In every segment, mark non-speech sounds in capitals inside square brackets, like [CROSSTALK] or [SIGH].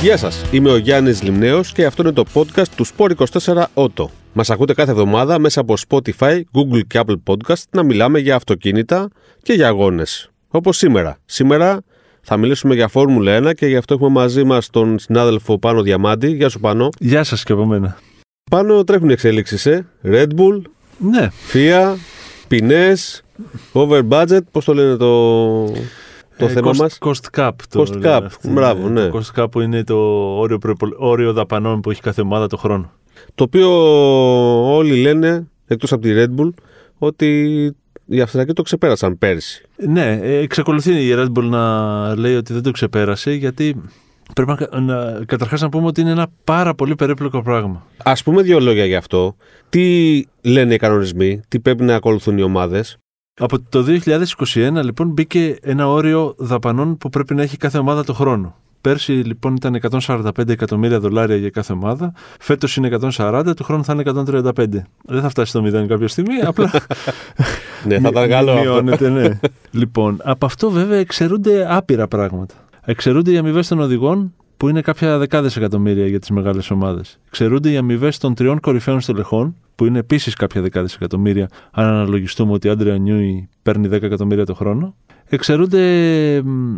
Γεια σας, είμαι ο Γιάννης Λιμνέος και αυτό είναι το podcast του Sport24 Auto. Μας ακούτε κάθε εβδομάδα μέσα από Spotify, Google και Apple Podcast να μιλάμε για αυτοκίνητα και για αγώνες. Όπως σήμερα. Σήμερα θα μιλήσουμε για Φόρμουλα 1 και γι' αυτό έχουμε μαζί μας τον συνάδελφο Πάνο Διαμάντη. Γεια σου Πάνο. Γεια σας και από μένα. Πάνο τρέχουν οι εξέλιξεις, ε; Red Bull, Ναι, FIA, ποινές, over budget, πώς το λένε το, το ε, θέμα cost, μας. Cost cap. Το Cost λένε cap, αυτοί. μπράβο, Ε, ναι. Το cost cap που είναι το όριο, προϋπο- όριο δαπανών που έχει κάθε ομάδα το χρόνο. Το οποίο όλοι λένε, εκτός από τη Red Bull, ότι οι Αυστριακοί το ξεπέρασαν πέρσι. Ναι, ε, εξακολουθεί η Red Bull να λέει ότι δεν το ξεπέρασε γιατί πρέπει να, να, καταρχάς να πούμε ότι είναι ένα πάρα πολύ περίπλοκο πράγμα. Ας πούμε δύο λόγια γι' αυτό. Τι λένε οι κανονισμοί, τι πρέπει να ακολουθούν οι ομάδες. Από το 2021 λοιπόν μπήκε ένα όριο δαπανών που πρέπει να έχει κάθε ομάδα το χρόνο. Πέρσι λοιπόν ήταν 145 εκατομμύρια δολάρια για κάθε ομάδα. Φέτος είναι 140, του χρόνου θα είναι 135. Δεν θα φτάσει στο 0 κάποια στιγμή, [LAUGHS] απλά. ναι, θα ήταν μει- καλό αυτό. μειώνεται, ναι. [LAUGHS] λοιπόν, από αυτό βέβαια εξαιρούνται άπειρα πράγματα. Εξαιρούνται οι αμοιβές των οδηγών, που είναι κάποια δεκάδες εκατομμύρια για τις μεγάλες ομάδες. Εξαιρούνται οι αμοιβέ των τριών κορυφαίων στελεχών, που είναι επίσης κάποια δεκάδες εκατομμύρια, αν αναλογιστούμε ότι η Άντρια Νιούι παίρνει 10 εκατομμύρια το χρόνο. Εξαιρούνται μ,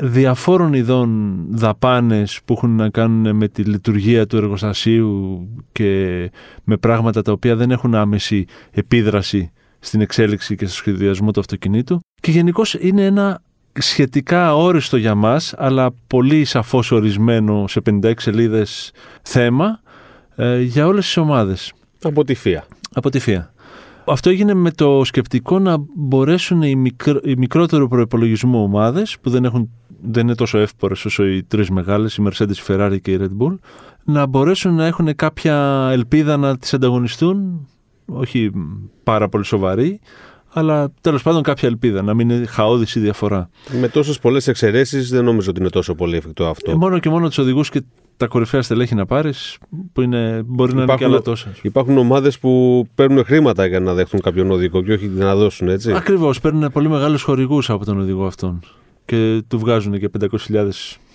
διαφόρων ειδών δαπάνες που έχουν να κάνουν με τη λειτουργία του εργοστασίου και με πράγματα τα οποία δεν έχουν άμεση επίδραση στην εξέλιξη και στο σχεδιασμό του αυτοκινήτου. Και γενικώς είναι ένα σχετικά όριστο για μας, αλλά πολύ σαφώς ορισμένο σε 56 σελίδες θέμα ε, για όλες τις ομάδες Από τη FIA. από τη ΦΙΑ. Αυτό έγινε με το σκεπτικό να μπορέσουν οι, μικρο, οι μικρότερο προπολογισμό ομάδες που δεν, έχουν, δεν είναι τόσο εύπορες όσο οι τρεις μεγάλες, η Mercedes, η Ferrari και η Red Bull, να μπορέσουν να έχουν κάποια ελπίδα να τις ανταγωνιστούν. Όχι πάρα πολύ σοβαρή, αλλά τέλος πάντων κάποια ελπίδα, να μην είναι χαόδης η διαφορά. Με τόσες πολλές εξαιρέσεις δεν νομίζω ότι είναι τόσο πολύ εφικτό αυτό. Ε, μόνο και μόνο τους οδηγούς και τα κορυφαία στελέχη να πάρεις, που είναι, μπορεί να είναι και Υπάρχουν- άλλα τόσα. Υπάρχουν ομάδες που παίρνουν χρήματα για να δεχτούν κάποιον οδικό και όχι να δώσουν έτσι. Ακριβώς. Παίρνουν πολύ μεγάλους χορηγούς από τον οδηγό αυτόν. Και του βγάζουν και 500.000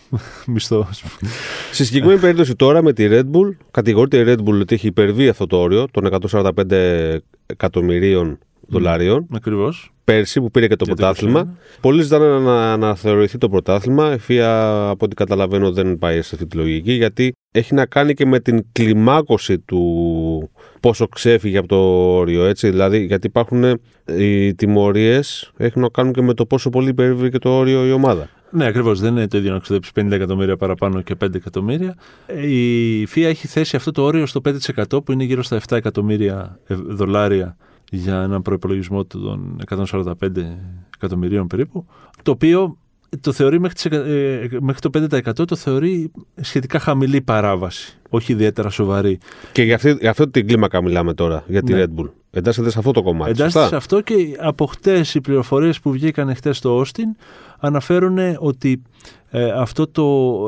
[LAUGHS] μισθό. ας πούμε. Στη συγκεκριμένη περίπτωση τώρα με τη Red Bull, κατηγορείται η Red Bull ότι έχει υπερβεί αυτό το όριο των 145 εκατομμυρίων δολαρίων Ακριβώς. πέρσι που πήρε και το Και το πρωτάθλημα. Πολλοί ζητάνε να να αναθεωρηθεί το πρωτάθλημα. Η FIA, από ό,τι καταλαβαίνω, δεν πάει σε αυτή τη λογική γιατί έχει να κάνει και με την κλιμάκωση του πόσο ξέφυγε από το όριο. Έτσι. Δηλαδή, γιατί υπάρχουν ε, οι τιμωρίες, έχουν να κάνουν και με το πόσο πολύ υπερβήκε το όριο η ομάδα. Ναι, ακριβώς. Δεν είναι το ίδιο να ξοδέψει 50 εκατομμύρια παραπάνω και 5 εκατομμύρια. Ε, Η FIA έχει θέσει αυτό το όριο στο 5% που είναι γύρω στα 7 εκατομμύρια ε, δολάρια για έναν προπολογισμό των 145 εκατομμυρίων περίπου. Το οποίο το θεωρεί μέχρι, τις, εκα- ε, μέχρι το 5% το θεωρεί σχετικά χαμηλή παράβαση. Όχι ιδιαίτερα σοβαρή. Και για αυτή, για αυτή την κλίμακα μιλάμε τώρα, για τη Ναι. Red Bull. Εντάσσεται σε αυτό το κομμάτι. Εντάσσεται σωστά; σε αυτό και από χτες οι πληροφορίες που βγήκαν χτες στο Austin αναφέρουν ότι ε, αυτό το,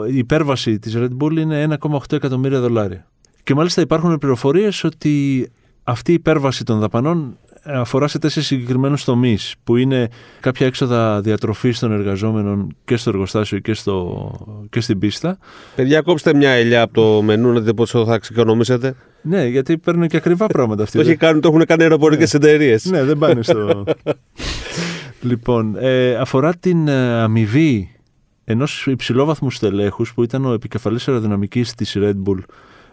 η υπέρβαση της Red Bull είναι 1,8 εκατομμύρια δολάρια. Και μάλιστα υπάρχουν πληροφορίες ότι αυτή η υπέρβαση των δαπανών αφορά σε τέσσερις συγκεκριμένους τομείς που είναι κάποια έξοδα διατροφής των εργαζόμενων και στο εργοστάσιο και, στο, και στην πίστα. Παιδιά, κόψτε μια ελιά από το μενού να δείτε πόσο θα ξεκονομήσετε. Ναι, γιατί παίρνουν και ακριβά πράγματα αυτοί. Το, έχει κάνει, το έχουν κάνει αεροπορικές εταιρείες. Ναι, δεν πάνε στο. [LAUGHS] λοιπόν, ε, αφορά την ε, αμοιβή ενός υψηλόβαθμου στελέχους που ήταν ο επικεφαλής αεροδυναμικής της Red Bull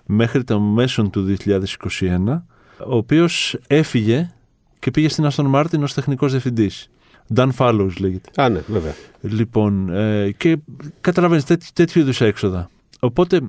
μέχρι το μέσον του 2021, ο οποίος έφυγε και πήγε στην Aston Martin ως τεχνικός διευθυντής. Dan Fallows λέγεται. Α, ναι, βέβαια. Λοιπόν, ε, και καταλαβαίνεις τέτοι, τέτοιου είδους έξοδα. Οπότε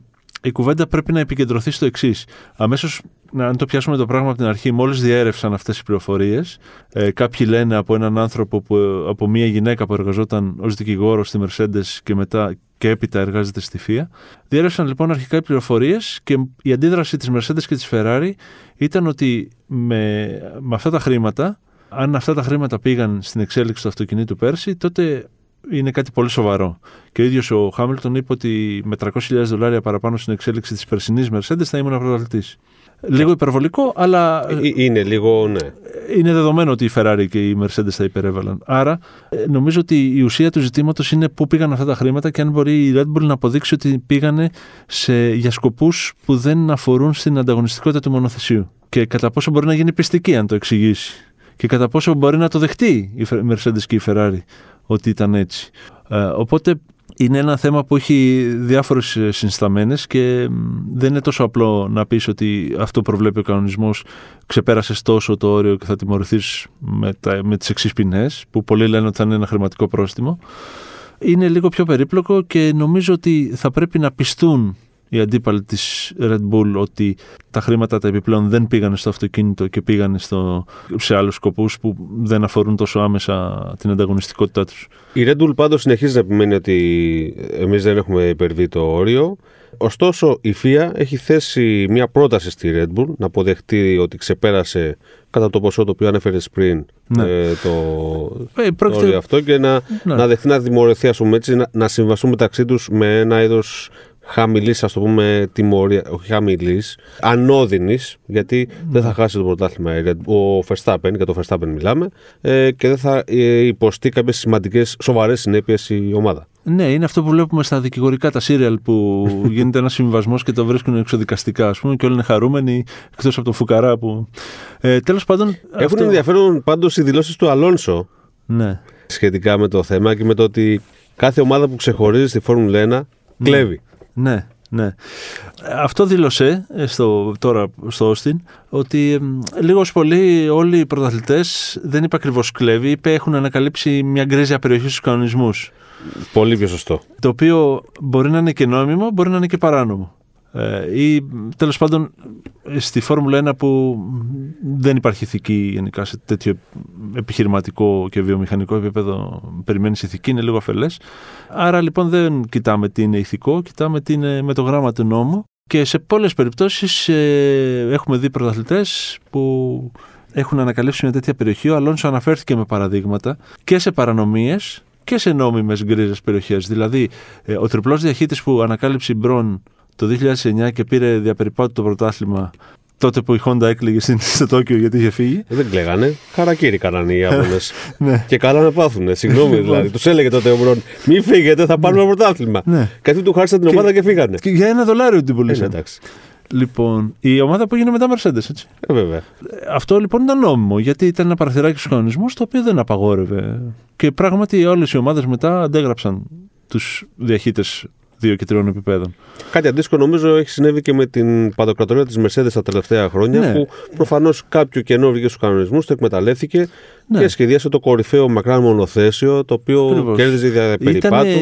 η κουβέντα πρέπει να επικεντρωθεί στο εξής. Αμέσως, αν το πιάσουμε το πράγμα από την αρχή, μόλις διέρευσαν αυτές οι πληροφορίες, ε, κάποιοι λένε από έναν άνθρωπο, που, από μια γυναίκα που εργαζόταν ως δικηγόρος στη Mercedes και μετά και έπειτα εργάζεται στη FIA. Διέρευσαν λοιπόν αρχικά οι πληροφορίες και η αντίδραση της Mercedes και της Ferrari ήταν ότι με, με αυτά τα χρήματα, αν αυτά τα χρήματα πήγαν στην εξέλιξη του αυτοκινήτου πέρσι, τότε είναι κάτι πολύ σοβαρό. Και ο ίδιος ο Χάμιλτον είπε ότι με 300.000 δολάρια παραπάνω στην εξέλιξη της περσινής Mercedes θα ήμουν πρωταθλητή. Λίγο υπερβολικό, αλλά Ε, Είναι λίγο, ναι. είναι δεδομένο ότι η Ferrari και η Mercedes θα υπερέβαλαν. Άρα ε, νομίζω ότι η ουσία του ζητήματος είναι πού πήγαν αυτά τα χρήματα και αν μπορεί η Red Bull να αποδείξει ότι πήγανε σε, για σκοπούς που δεν αφορούν στην ανταγωνιστικότητα του μονοθεσίου. Και κατά πόσο μπορεί να γίνει πιστική, αν το εξηγήσει. Και κατά πόσο μπορεί να το δεχτεί η Mercedes και η Ferrari ότι ήταν έτσι. Ε, οπότε είναι ένα θέμα που έχει διάφορες ε, συνσταμένες και δεν είναι τόσο απλό να πεις ότι αυτό προβλέπει ο κανονισμός ξεπέρασες τόσο το όριο και θα τιμωρηθείς με, τα, με τις εξής ποινές που πολλοί λένε ότι θα είναι ένα χρηματικό πρόστιμο. Είναι λίγο πιο περίπλοκο και νομίζω ότι θα πρέπει να πιστούν οι αντίπαλοι της Red Bull ότι τα χρήματα τα επιπλέον δεν πήγανε στο αυτοκίνητο και πήγανε στο, σε άλλους σκοπούς που δεν αφορούν τόσο άμεσα την ανταγωνιστικότητά τους. Η Red Bull πάντως συνεχίζει να επιμένει ότι εμείς δεν έχουμε υπερβεί το όριο. Ωστόσο, η FIA έχει θέσει μια πρόταση στη Red Bull να αποδεχτεί ότι ξεπέρασε κατά το ποσό το οποίο ανέφερε πριν ναι. ε, το, ε, πρόκειται... το όριο αυτό και να, ναι. να δεχτεί να δημορφωθεί, ας πούμε έτσι, να, να συμβαστούν μεταξύ τους με ένα είδος χαμηλής, ας το πούμε, τιμωρία, όχι χαμηλής, ανώδυνης, γιατί δεν θα χάσει το πρωτάθλημα ο Verstappen, για το Verstappen μιλάμε, ε, και δεν θα ε, υποστεί κάποιες σημαντικές, σοβαρές συνέπειες η ομάδα. Ναι, είναι αυτό που βλέπουμε στα δικηγορικά τα σύριαλ που [LAUGHS] γίνεται ένας συμβασμός και το βρίσκουν εξοδικαστικά, ας πούμε, και όλοι είναι χαρούμενοι, εκτός από τον Φουκαρά που. Ε, Τέλος πάντων. Έχουν αυτό... ενδιαφέρον πάντως οι δηλώσεις του Αλόνσο ναι. σχετικά με το θέμα και με το ότι κάθε ομάδα που ξεχωρίζει στη Φόρμουλα 1 κλέβει. Ναι, ναι. Αυτό δήλωσε ε, στο, τώρα στο Όστιν ότι λίγος πολύ όλοι οι πρωταθλητές δεν είπε ακριβώς κλέβει, είπε έχουν ανακαλύψει μια γκρίζια περιοχή στους κανονισμούς. Πολύ πιο σωστό. Το οποίο μπορεί να είναι και νόμιμο, μπορεί να είναι και παράνομο. Ε, ή τέλος πάντων στη Φόρμουλα 1 που δεν υπάρχει ηθική γενικά σε τέτοιο επιχειρηματικό και βιομηχανικό επίπεδο περιμένεις ηθική, είναι λίγο αφελές. Άρα λοιπόν δεν κοιτάμε τι είναι ηθικό, κοιτάμε τι είναι με το γράμμα του νόμου και σε πολλές περιπτώσεις ε, έχουμε δει πρωταθλητές που έχουν ανακαλύψει μια τέτοια περιοχή. Ο Αλόνσο αναφέρθηκε με παραδείγματα και σε παρανομίες και σε νόμιμες γκρίζες περιοχές. Δηλαδή, ε, ο τριπλός διαχύτης που ανακάλυψε η Μπρον το 2009 και πήρε διαπεριπάτου το πρωτάθλημα τότε που η Honda έκλαιγε στο Τόκιο γιατί είχε φύγει. Δεν κλαίγανε. Χαρακύρι κάνανε οι [LAUGHS] Ιάπωνε. ναι. Και καλά να πάθουν. Συγγνώμη δηλαδή. Τους έλεγε τότε ο Μπρον, μη φύγετε, θα πάρουμε ναι. πρωτάθλημα. Ναι. Κάτι του χάρισαν την ομάδα και φύγανε. Και για ένα δολάριο την πουλήσανε. Ε, εντάξει. Λοιπόν, η ομάδα που έγινε μετά Mercedes, έτσι. Ε, βέβαια. Αυτό λοιπόν ήταν νόμιμο, γιατί ήταν ένα παραθυράκι στους κανονισμούς το οποίο δεν απαγόρευε. Και πράγματι όλες οι ομάδες μετά αντέγραψαν τους διαχείτες δύο και τριών επιπέδων. Κάτι αντίστοιχο νομίζω έχει συνέβη και με την παντοκρατορία της Mercedes τα τελευταία χρόνια, ναι. που προφανώς κάποιο κενό βγήκε στους κανονισμούς, το εκμεταλλεύτηκε ναι. και σχεδίασε το κορυφαίο μακράν μονοθέσιο, το οποίο Ακριβώς. κέρδιζε διαπεριπάτου.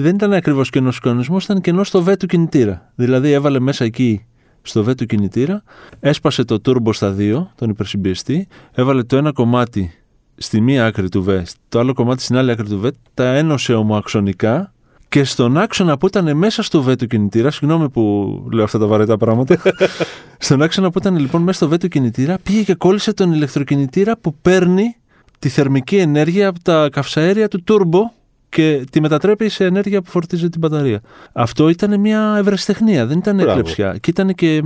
Δεν ήταν ακριβώς κενό στους κανονισμούς, ήταν κενό στο βέ του κινητήρα. Δηλαδή έβαλε μέσα εκεί στο βέ του κινητήρα, έσπασε το turbo στα δύο, τον υπερσυμπιεστή, έβαλε το ένα κομμάτι στη μία άκρη του βέ, το άλλο κομμάτι στην άλλη άκρη του βέ, τα ένωσε ομοαξονικά και στον άξονα που ήταν μέσα στο βέτο κινητήρα, συγγνώμη που λέω αυτά τα βαρετά πράγματα. [LAUGHS] στον άξονα που ήταν λοιπόν μέσα στο βέτο κινητήρα, πήγε και κόλλησε τον ηλεκτροκινητήρα που παίρνει τη θερμική ενέργεια από τα καυσαέρια του τούρμπο και τη μετατρέπει σε ενέργεια που φορτίζει την μπαταρία. Αυτό ήταν μια ευρεσιτεχνία, δεν ήταν έκλεψια. Και ήταν και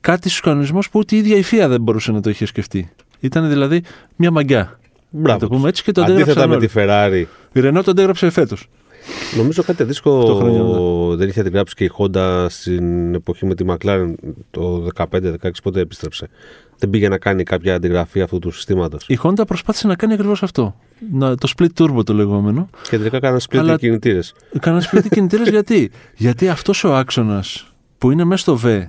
κάτι στους κανονισμούς που ούτε η ίδια η ΦΙΑ δεν μπορούσε να το είχε σκεφτεί. Ήταν δηλαδή μια μαγκιά. Μπράβο. Να το πούμε έτσι και το Αντίθετα με τη Ferrari. Η Renault το αντέγραψε φέτος. Νομίζω κάτι αντίστοιχο ναι. δεν είχε αντιγράψει και η Honda στην εποχή με τη McLaren το 15-16 πότε επίστρεψε. Δεν πήγε να κάνει κάποια αντιγραφή αυτού του συστήματος. Η Honda προσπάθησε να κάνει ακριβώς αυτό. Να, το split turbo το λεγόμενο. Και τελικά έκανα split Αλλά... κινητήρες. Έκανα split [LAUGHS] κινητήρες γιατί; Γιατί αυτός ο άξονας που είναι μέσα στο V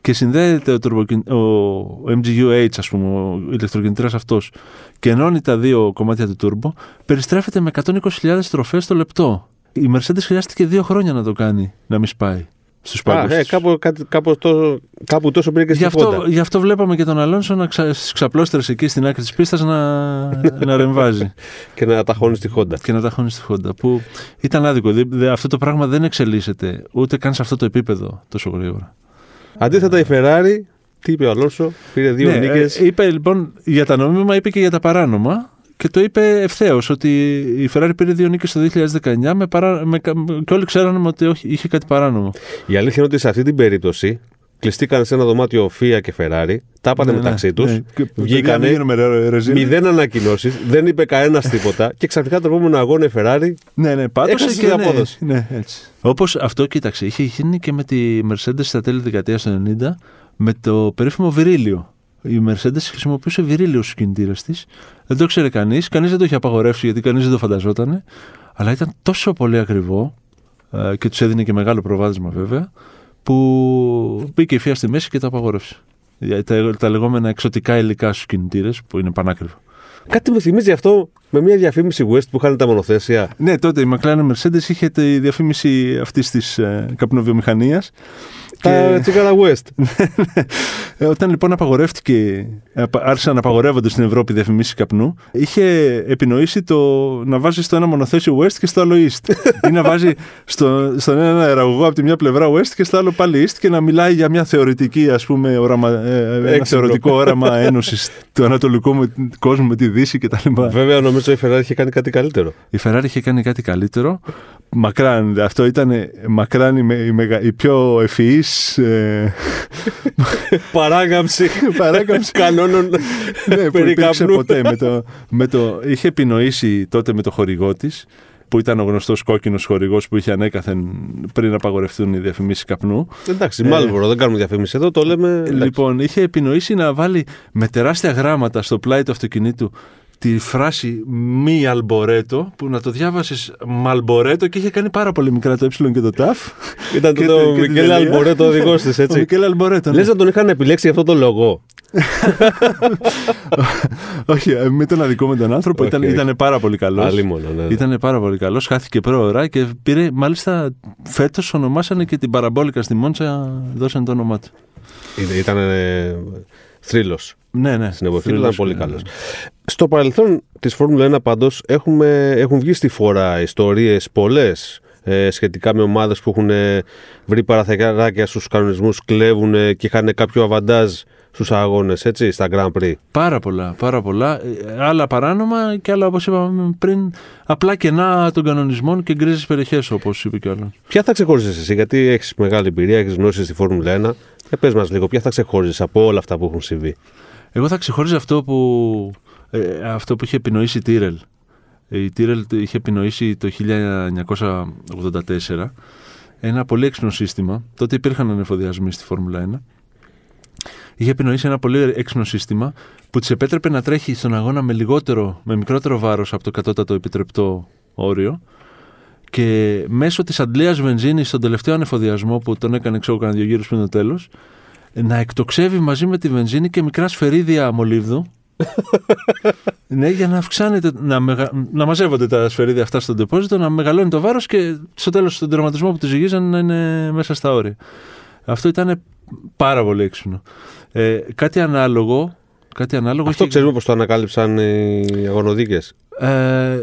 και συνδέεται ο, ο MGU-H, ας πούμε, ο ηλεκτροκινητήρας αυτός και ενώνει τα δύο κομμάτια του turbo, περιστρέφεται με 120.000 στροφές το λεπτό. Η Mercedes χρειάστηκε δύο χρόνια να το κάνει, να μην σπάει. Στους πάγκους ε, κάπου, κάπου, τόσο, κάπου τόσο πήρε και γι αυτό, γι' αυτό βλέπαμε και τον Αλόνσο να ξα, στις εκεί στην άκρη της πίστας να, να ρεμβάζει. [LAUGHS] και να ταχώνει στη Honda. Και να ταχώνει στη Honda. Που ήταν άδικο. αυτό το πράγμα δεν εξελίσσεται ούτε καν σε αυτό το επίπεδο τόσο γρήγορα. Αντίθετα η Ferrari, τι είπε ο Αλόνσο, πήρε δύο ναι, νίκες. Ε, είπε λοιπόν για τα νόμιμα, είπε και για τα παράνομα. Και το είπε ευθέως ότι η Ferrari πήρε δύο νίκες το 2019 με παρά... με... και όλοι ξέρανε ότι όχι, είχε κάτι παράνομο. Η αλήθεια είναι ότι σε αυτή την περίπτωση κλειστήκαν σε ένα δωμάτιο Φία και Φεράρι, τα είπανε Ναι, μεταξύ ναι, τους. ναι. Και παιδιά, Βγήκανε, μην γίνουμε ρε- ρεζίλοι. μηδέν ανακοινώσεις, δεν είπε κανένας τίποτα και ξαφνικά το επόμενο αγώνα η Φεράρι. Ναι, ναι, πάτωσε Έχασε και την ναι, απόδοση. ναι, έτσι. Όπως αυτό, κοίταξε, είχε γίνει και με τη Mercedes στα τέλη δεκαετίας του 90 με το περίφημο βυρίλιο. Η Mercedes χρησιμοποιούσε βυρίλιο στους κινητήρες της. Δεν το ξέρει κανείς, κανείς δεν το είχε απαγορεύσει γιατί κανείς δεν το φανταζόταν. Αλλά ήταν τόσο πολύ ακριβό ε, και τους έδινε και μεγάλο προβάδισμα βέβαια που μπήκε η φία στη μέση και το απαγορεύσε. Για Τα, τα λεγόμενα εξωτικά υλικά στους κινητήρες που είναι πανάκριβο. Κάτι μου θυμίζει αυτό με μια διαφήμιση West που είχαν τα μονοθέσια. Ναι, τότε η McLaren Mercedes είχε τη διαφήμιση αυτής της ε, καπνοβιομηχανίας. Τα τσιγάρα West. [LAUGHS] Ε, Όταν λοιπόν απαγορεύτηκε, απα- άρχισαν να απαγορεύονται στην Ευρώπη διαφημίσεις καπνού, είχε επινοήσει το να βάζει στο ένα μονοθέσιο West και στο άλλο East. [LAUGHS] ή να βάζει στο, στον ένα αεραγωγό από τη μια πλευρά West και στο άλλο πάλι East και να μιλάει για μια θεωρητική, ας πούμε, όραμα, ε, ε, ένα Έξυπνο. θεωρητικό όραμα [LAUGHS] ένωσης του ανατολικού με, κόσμου με τη Δύση κτλ. Βέβαια, νομίζω η Ferrari είχε κάνει κάτι καλύτερο. Η Ferrari είχε κάνει κάτι καλύτερο. Μακράν, αυτό ήταν μακράν η, με- η, μεγα- η πιο ευφυής ε, [LAUGHS] Παράγαμψη παράκαμψη κανόνων ναι, που περί υπήρξε καπνού. ποτέ. Με το, με το, είχε επινοήσει τότε με το χορηγό της που ήταν ο γνωστός κόκκινος χορηγός που είχε ανέκαθεν πριν απαγορευτούν οι διαφημίσεις καπνού. Εντάξει, Ε, Μάλβορο, δεν κάνουμε διαφήμιση εδώ, το λέμε. εντάξει. Λοιπόν, είχε επινοήσει να βάλει με τεράστια γράμματα στο πλάι του αυτοκινήτου τη φράση μη αλμπορέτο που να το διάβασες μαλμπορέτο και είχε κάνει πάρα πολύ μικρά το ε και το ταφ. [LAUGHS] Ήταν και τότε το- ο και την Μικέλ τελεία. Αλμπορέ, το οδηγός της, Ο έτσι. Μικέλ Αλμπορέτο. ναι. Λες να τον είχαν επιλέξει για αυτό το λόγο. [LAUGHS] Όχι, ε, μην τον αδικούμε τον άνθρωπο. Όχι, Ήταν, όχι. ήταν πάρα πολύ καλός. Άλλη μόνο, ναι. ναι. Ήταν πάρα πολύ καλός. Χάθηκε πρόωρα και πήρε. Μάλιστα, φέτος ονομάσανε και την παραμπόλικα στη Μόντσα. Δώσαν το όνομά του. Ήταν θρύλος. Ναι, ναι. Στην εποχή του Θρύλος, ήταν πολύ ναι, καλός. ναι. Στο παρελθόν της Φόρμουλα 1 πάντως έχουν βγει στη φορά ιστορίες πολλές ε, σχετικά με ομάδες που έχουν ε, βρει παραθεκαράκια στους κανονισμούς, κλέβουν ε, και είχαν κάποιο αβαντάζ στους αγώνες, έτσι, στα Grand Prix. Πάρα πολλά, πάρα πολλά. Ε, Άλλα παράνομα και άλλα, όπως είπαμε πριν, απλά κενά των κανονισμών και γκρίζες περιοχές, όπως είπε και ο άλλος. Ποια θα ξεχώριζε εσύ, γιατί έχεις μεγάλη εμπειρία, έχεις γνώσει στη Φόρμουλα 1. Ε, πες μας λίγο, ποια θα ξεχώριζε από όλα αυτά που έχουν συμβεί. Εγώ θα ξεχώριζα αυτό που, ε, αυτό που είχε επινοήσει η Τύρελ. Η Τύρελ το είχε επινοήσει το 1984 ένα πολύ έξυπνο σύστημα. Τότε υπήρχαν ανεφοδιασμοί στη Φόρμουλα 1. Είχε επινοήσει ένα πολύ έξυπνο σύστημα που της επέτρεπε να τρέχει στον αγώνα με, λιγότερο, με μικρότερο βάρος από το κατώτατο επιτρεπτό όριο και μέσω της αντλία βενζίνης στον τελευταίο ανεφοδιασμό που τον έκανε ξέρω κανένα δύο γύρους πριν το τέλος, να εκτοξεύει μαζί με τη βενζίνη και μικρά σφαιρίδια μολύβδου. [LAUGHS] ναι, για να αυξάνεται, να, μεγα... να μαζεύονται τα σφαιρίδια αυτά στο ντεπόζιτο, να μεγαλώνει το βάρος και στο τέλος στον τερματισμό που του ζυγίζαν να είναι μέσα στα όρια. Αυτό ήταν πάρα πολύ έξυπνο. Ε, κάτι ανάλογο, κάτι ανάλογο Αυτό είχε- ξέρουμε πώ το ανακάλυψαν οι αγωνοδίκες. Ε,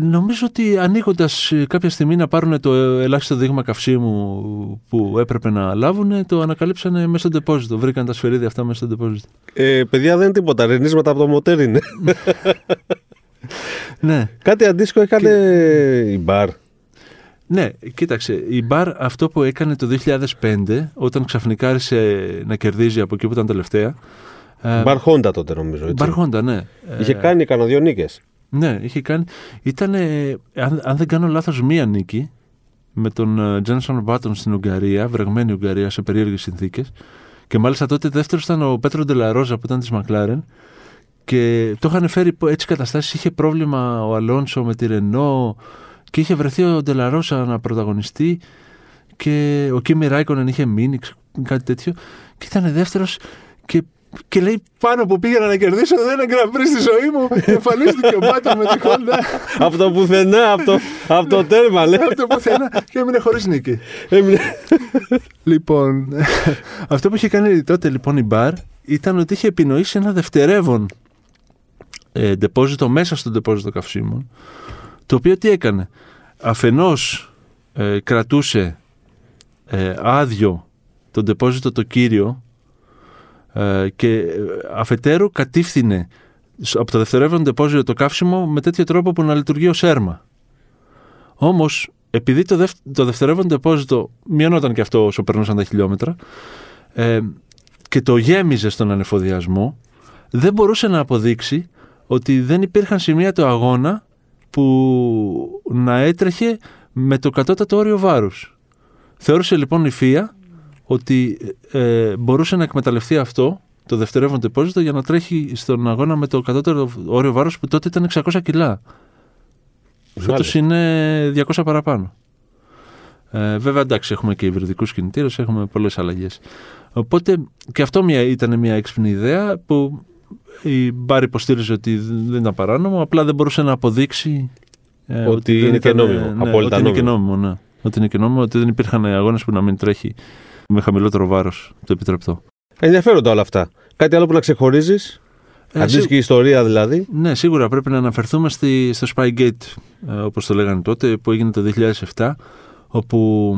νομίζω ότι ανοίγοντας κάποια στιγμή να πάρουν το ελάχιστο δείγμα καυσίμου που έπρεπε να λάβουν, το ανακαλύψανε μέσα στο ντεπόζιτο. Βρήκαν τα σφαιρίδια αυτά μέσα στο ντεπόζιτο. Ε, παιδιά δεν είναι τίποτα, ρενίσματα από το μοτέρ είναι. [LAUGHS] Ναι, Κάτι αντίστοιχο έκανε η μπαρ. ναι, κοίταξε. Η μπαρ αυτό που έκανε το 2005, όταν ξαφνικά άρχισε να κερδίζει από εκεί που ήταν τελευταία. ε, Μπαρ Honda τότε νομίζω. Έτσι. Μπαρ Honda, ναι. Είχε Ε, κάνει κανένα δύο νίκες. Ναι, είχε κάνει. Ήταν, αν, αν δεν κάνω λάθος, μία νίκη με τον Τζένσον Μπάτον στην Ουγγαρία, βρεγμένη Ουγγαρία σε περίεργες συνθήκες. Και μάλιστα τότε δεύτερος ήταν ο Πέτρο Ντελαρόζα που ήταν της Μακλάρεν. Και το είχαν φέρει έτσι καταστάσεις. Είχε πρόβλημα ο Αλόνσο με τη Ρενό και είχε βρεθεί ο Ντελαρόζα να πρωταγωνιστεί. Και ο Κίμι Ράικονεν είχε μείνει, ξε- κάτι τέτοιο. Και ήταν δεύτερος. Και, και λέει πάνω που πήγαινα να κερδίσω δεν ένα γκραμπρί στη ζωή μου. Εμφανίστηκε ο Μπάτον με τη Χόντα. από το πουθενά, από το, από το τέρμα, λέει. από το πουθενά και έμεινε χωρίς νίκη. Έμεινε- Λοιπόν, αυτό που είχε κάνει τότε λοιπόν η Μπαρ ήταν ότι είχε επινοήσει ένα δευτερεύον ε, ντεπόζιτο μέσα στο ντεπόζιτο καυσίμων το οποίο τι έκανε. Αφενός ε, κρατούσε ε, άδειο το ντεπόζιτο το κύριο ε, και ε, αφετέρου κατήφθηνε σ- από το δευτερεύον ντεπόζιτο το καύσιμο με τέτοιο τρόπο που να λειτουργεί ως έρμα. Όμως επειδή το, δευ, το δευτερεύον ντεπόζιτο μειωνόταν και αυτό όσο περνούσαν τα χιλιόμετρα, ε, και το γέμιζε στον ανεφοδιασμό, δεν μπορούσε να αποδείξει ότι δεν υπήρχαν σημεία του αγώνα που να έτρεχε με το κατώτατο όριο βάρους. Θεώρησε λοιπόν η ΦΙΑ ότι ε, μπορούσε να εκμεταλλευτεί αυτό το δευτερεύον υπόζητο για να τρέχει στον αγώνα με το κατώτερο όριο βάρος που τότε ήταν 600 κιλά. Φέτος είναι 200 παραπάνω. Ε, βέβαια εντάξει έχουμε και υβριδικούς κινητήρες, έχουμε πολλές αλλαγές. Οπότε και αυτό μια, ήταν μια έξυπνη ιδέα που η Μπάρ υποστήριζε ότι δεν ήταν παράνομο, απλά δεν μπορούσε να αποδείξει ε, ότι, ότι είναι και νόμιμο. Ναι, ότι είναι και νόμιμο, ναι. Ότι είναι και νόμιμο, ότι δεν υπήρχαν αγώνες που να μην τρέχει με χαμηλότερο βάρος το επιτρεπτό. Ενδιαφέροντα όλα αυτά. Κάτι άλλο που να ξεχωρίζεις; Ε, Αντίστοιχη ιστορία δηλαδή. Ναι, σίγουρα πρέπει να αναφερθούμε στη, στο Spygate, ε, όπως το λέγανε τότε, που έγινε το 2007 όπου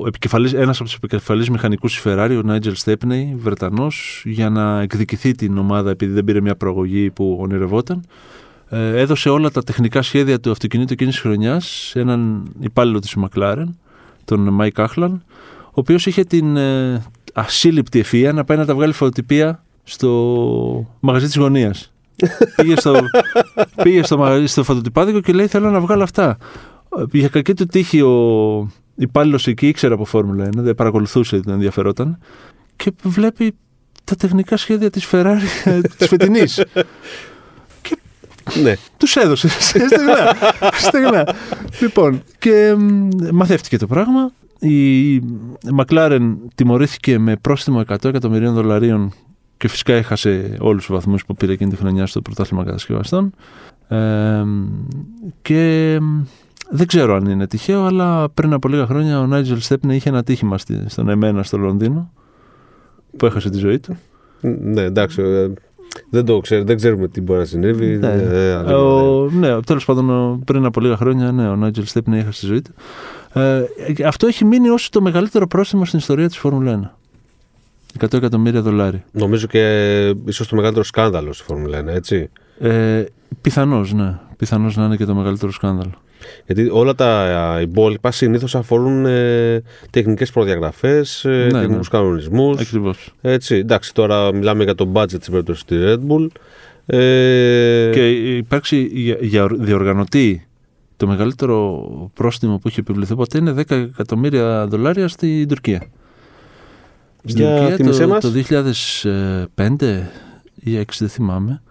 ο επικεφαλής, ένας από τους επικεφαλείς μηχανικούς της Ferrari, ο Νάιτζελ Στέπνεϊ, Βρετανός, για να εκδικηθεί την ομάδα επειδή δεν πήρε μια προαγωγή που ονειρευόταν, ε, έδωσε όλα τα τεχνικά σχέδια του αυτοκινήτου εκείνης της χρονιάς σε έναν υπάλληλο της McLaren, τον Μάικ Κόγκλαν, ο οποίος είχε την ε, ασύλληπτη ευφυΐα να πάει να τα βγάλει φωτοτυπία στο μαγαζί της γωνίας. [LAUGHS] πήγε στο, πήγε στο, μαγαζί, στο φωτοτυπάδικο και λέει θέλω να βγάλω αυτά. Για κακή του τύχη ο υπάλληλος εκεί ήξερε από Φόρμουλα 1, δεν παρακολουθούσε, δεν ενδιαφερόταν και βλέπει τα τεχνικά σχέδια της Ferrari της φετινής. [LAUGHS] και ναι. τους έδωσε [LAUGHS] στεγνά. στεγνά. λοιπόν, και μαθεύτηκε το πράγμα. Η McLaren τιμωρήθηκε με πρόστιμο 100 εκατομμυρίων δολαρίων και φυσικά έχασε όλους τους βαθμούς που πήρε εκείνη τη χρονιά στο πρωτάθλημα κατασκευαστών. Ε, και δεν ξέρω αν είναι τυχαίο, αλλά πριν από λίγα χρόνια ο Νάιτζελ Στέπνε είχε ένα τύχημα στον Εμένα στο Λονδίνο που έχασε τη ζωή του. Ναι, εντάξει. Ε, δεν το ξέρω, δεν ξέρουμε τι μπορεί να συνέβη. Ναι, ε, ο, ναι τέλο πάντων πριν από λίγα χρόνια ναι, ο Νάιτζελ Στέπνε έχασε τη ζωή του. Ε, αυτό έχει μείνει ως το μεγαλύτερο πρόστιμο στην ιστορία της Φόρμουλα 1. 100 εκατομμύρια δολάρια. Νομίζω και ίσως το μεγαλύτερο σκάνδαλο στη Φόρμουλα 1, έτσι. Ε, Πιθανώς, ναι. Πιθανώς να είναι και το μεγαλύτερο σκάνδαλο. Γιατί όλα τα υπόλοιπα συνήθως αφορούν ε, τεχνικές προδιαγραφές, ε, ναι, τεχνικούς ναι. κανονισμούς. Ακριβώς. Έτσι, εντάξει, τώρα μιλάμε για το budget στην περίπτωσης της Red Bull. Ε... Και υπάρξει για, για διοργανωτή το μεγαλύτερο πρόστιμο που έχει επιβληθεί ποτέ είναι 10 εκατομμύρια δολάρια στην Τουρκία. Στην Τουρκία το, το 2005 ή 2006 δεν θυμάμαι.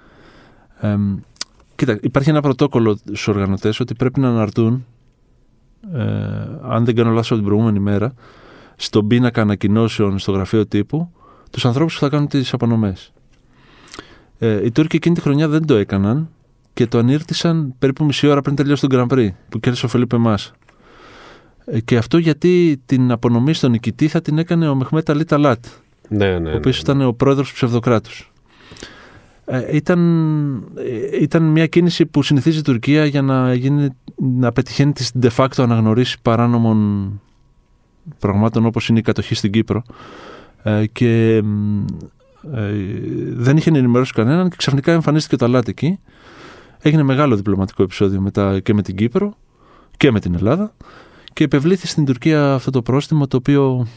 Κοίτα, υπάρχει ένα πρωτόκολλο στους οργανωτές ότι πρέπει να αναρτούν, ε, αν δεν κάνω λάθος την προηγούμενη μέρα, στον πίνακα ανακοινώσεων στο γραφείο τύπου, τους ανθρώπους που θα κάνουν τις απονομές. Ε, οι Τούρκοι εκείνη τη χρονιά δεν το έκαναν και το ανήρτησαν περίπου μισή ώρα πριν τελειώσει τον Grand Prix που κέρδισε ο Φελίπε Μάσα. Ε, και αυτό γιατί την απονομή στον νικητή θα την έκανε ο Μεχμέτα Λίτα Λάτ. Ναι, ναι, ο οποίος ναι, ήταν ο πρόεδρος του ψευδοκράτους. Ε, ήταν, ε, ήταν μια κίνηση που συνηθίζει η Τουρκία για να, γίνει, να πετυχαίνει τις de facto αναγνωρίσεις παράνομων πραγμάτων όπως είναι η κατοχή στην Κύπρο ε, και δεν είχε ενημερώσει κανέναν και ξαφνικά εμφανίστηκε το Αλάτι εκεί. Έγινε μεγάλο διπλωματικό επεισόδιο μετά και με την Κύπρο και με την Ελλάδα και επευλήθη στην Τουρκία αυτό το πρόστιμο το οποίο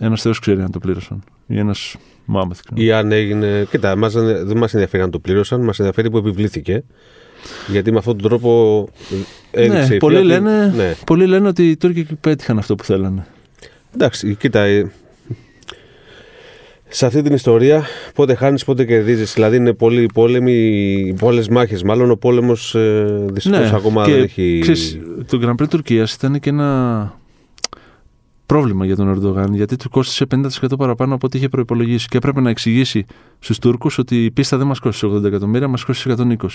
ένας θεός ξέρει αν το πλήρωσαν ή ένας Μάμεθ. Ή αν έγινε. Κοίτα, μας, δεν μας ενδιαφέρει αν το πλήρωσαν, μας ενδιαφέρει που επιβλήθηκε. Γιατί με αυτόν τον τρόπο έδειξε ναι, η πολλοί, λένε, ναι. πολλοί λένε ότι οι Τούρκοι πέτυχαν αυτό που θέλανε. Εντάξει, κοίτα. Ε, σε αυτή την ιστορία, πότε χάνεις, πότε κερδίζεις. Δηλαδή είναι πολλοί πόλεμοι, πολλές μάχες. Μάλλον ο πόλεμος ε, δυστυχώς ναι, ακόμα δεν έχει. Ξέρεις, το Grand Prix Τουρκίας ήταν και ένα πρόβλημα για τον Ερντογάν, γιατί του κόστησε 50% παραπάνω από ό,τι είχε προπολογίσει και έπρεπε να εξηγήσει στους Τούρκους ότι η πίστα δεν μας κόστησε 80 εκατομμύρια, μας κόστησε 120.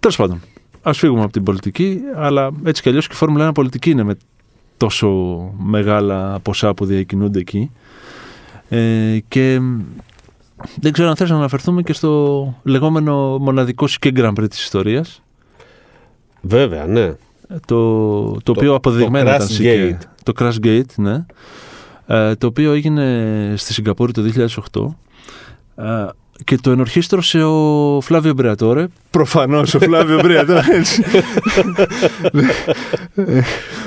Τέλος πάντων, ας φύγουμε από την πολιτική, αλλά έτσι κι αλλιώς και η Φόρμουλα 1 πολιτική είναι με τόσο μεγάλα ποσά που διακινούνται εκεί. Ε, και δεν ξέρω αν θες να αναφερθούμε και στο λεγόμενο μοναδικό και Grand Prix της ιστορίας. Βέβαια, ναι. Το, το, το οποίο αποδεδειγμένα ήταν Gate. Το Crash Gate, ναι. Ε, το οποίο έγινε στη Σιγκαπούρη το 2008. Ε, και το ενορχίστρωσε ο Φλάβιο Μπρεατόρε. Προφανώς ο Φλάβιο Μπρεατόρε. [LAUGHS]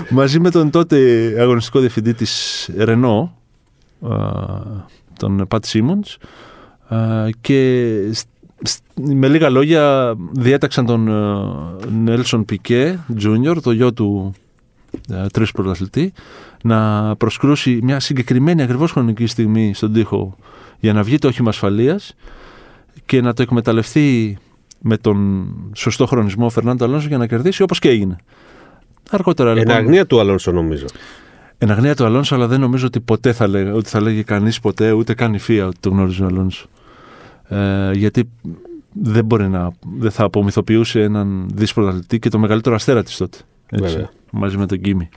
μαζί με τον τότε αγωνιστικό διευθυντή της Ρενό, τον Πατ Σίμονς και με λίγα λόγια διέταξαν τον Νέλσον Πικέ Τζούνιορ, το γιο του τρεις πρωταθλητή, να προσκρούσει μια συγκεκριμένη ακριβώς χρονική στιγμή στον τοίχο για να βγει το όχημα ασφαλείας και να το εκμεταλλευτεί με τον σωστό χρονισμό ο Φερνάντο Αλόνσο για να κερδίσει όπως και έγινε. Αργότερα, λοιπόν, Εν αγνία του Αλόνσο νομίζω. Εν αγνία του Αλόνσο, αλλά δεν νομίζω ότι ποτέ θα λέγει, ότι θα λέγει κανείς ποτέ, ούτε καν η Φία ότι το γνώριζε ο Αλόνσο. Ε, γιατί δεν μπορεί να. δεν θα απομυθοποιούσε έναν δύσκολο αθλητή και το μεγαλύτερο αστέρα της τότε. Έτσι, μαζί με τον Κίμη.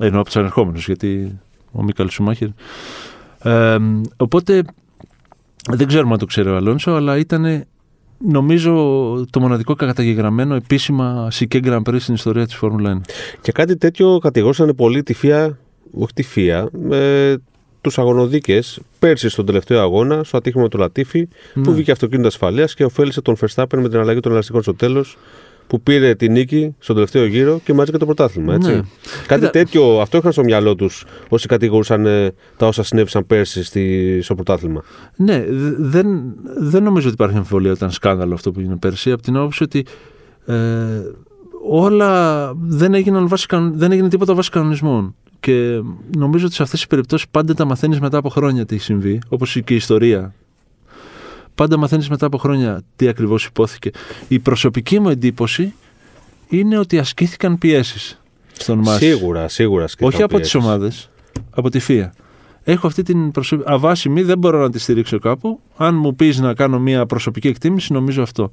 Ενώ από τους ανερχόμενους, γιατί ο Μίκαλ Σουμάχερ. Ε, οπότε δεν ξέρουμε αν το ξέρει ο Αλόνσο, αλλά ήταν νομίζω το μοναδικό καταγεγραμμένο επίσημα Σικέ Grand Prix στην ιστορία της Φόρμουλα 1. Και κάτι τέτοιο κατηγορούσαν πολύ τη ΦΙΑ, όχι τη ΦΙΑ, με τους αγωνοδίκες πέρσι στον τελευταίο αγώνα, στο ατύχημα του Λατίφη, που ναι. βγήκε αυτοκίνητο ασφαλείας και ωφέλησε τον Verstappen με την αλλαγή των ελαστικών στο τέλος που πήρε τη νίκη στον τελευταίο γύρο και μαζί και το πρωτάθλημα. Έτσι. Ναι. Κάτι τέτοιο, αυτό είχαν στο μυαλό τους όσοι κατηγορούσαν ε, τα όσα συνέβησαν πέρσι στη, στο πρωτάθλημα. Ναι, δεν, δεν νομίζω ότι υπάρχει αμφιβολία ότι ήταν σκάνδαλο αυτό που έγινε πέρσι, από την άποψη ότι ε, όλα δεν, έγιναν βάση, δεν έγινε τίποτα βάσει κανονισμών. Και νομίζω ότι σε αυτές τις περιπτώσεις πάντα τα μαθαίνεις μετά από χρόνια τι έχει συμβεί, όπως και η ιστορία πάντα μαθαίνεις μετά από χρόνια τι ακριβώς υπόθηκε. Η προσωπική μου εντύπωση είναι ότι ασκήθηκαν πιέσεις στον Μάση. Σίγουρα, σίγουρα Όχι από τις ομάδες, από τη ΦΙΑ. Έχω αυτή την προσωπική. Αβάσιμη, δεν μπορώ να τη στηρίξω κάπου. Αν μου πεις να κάνω μια προσωπική εκτίμηση, νομίζω αυτό.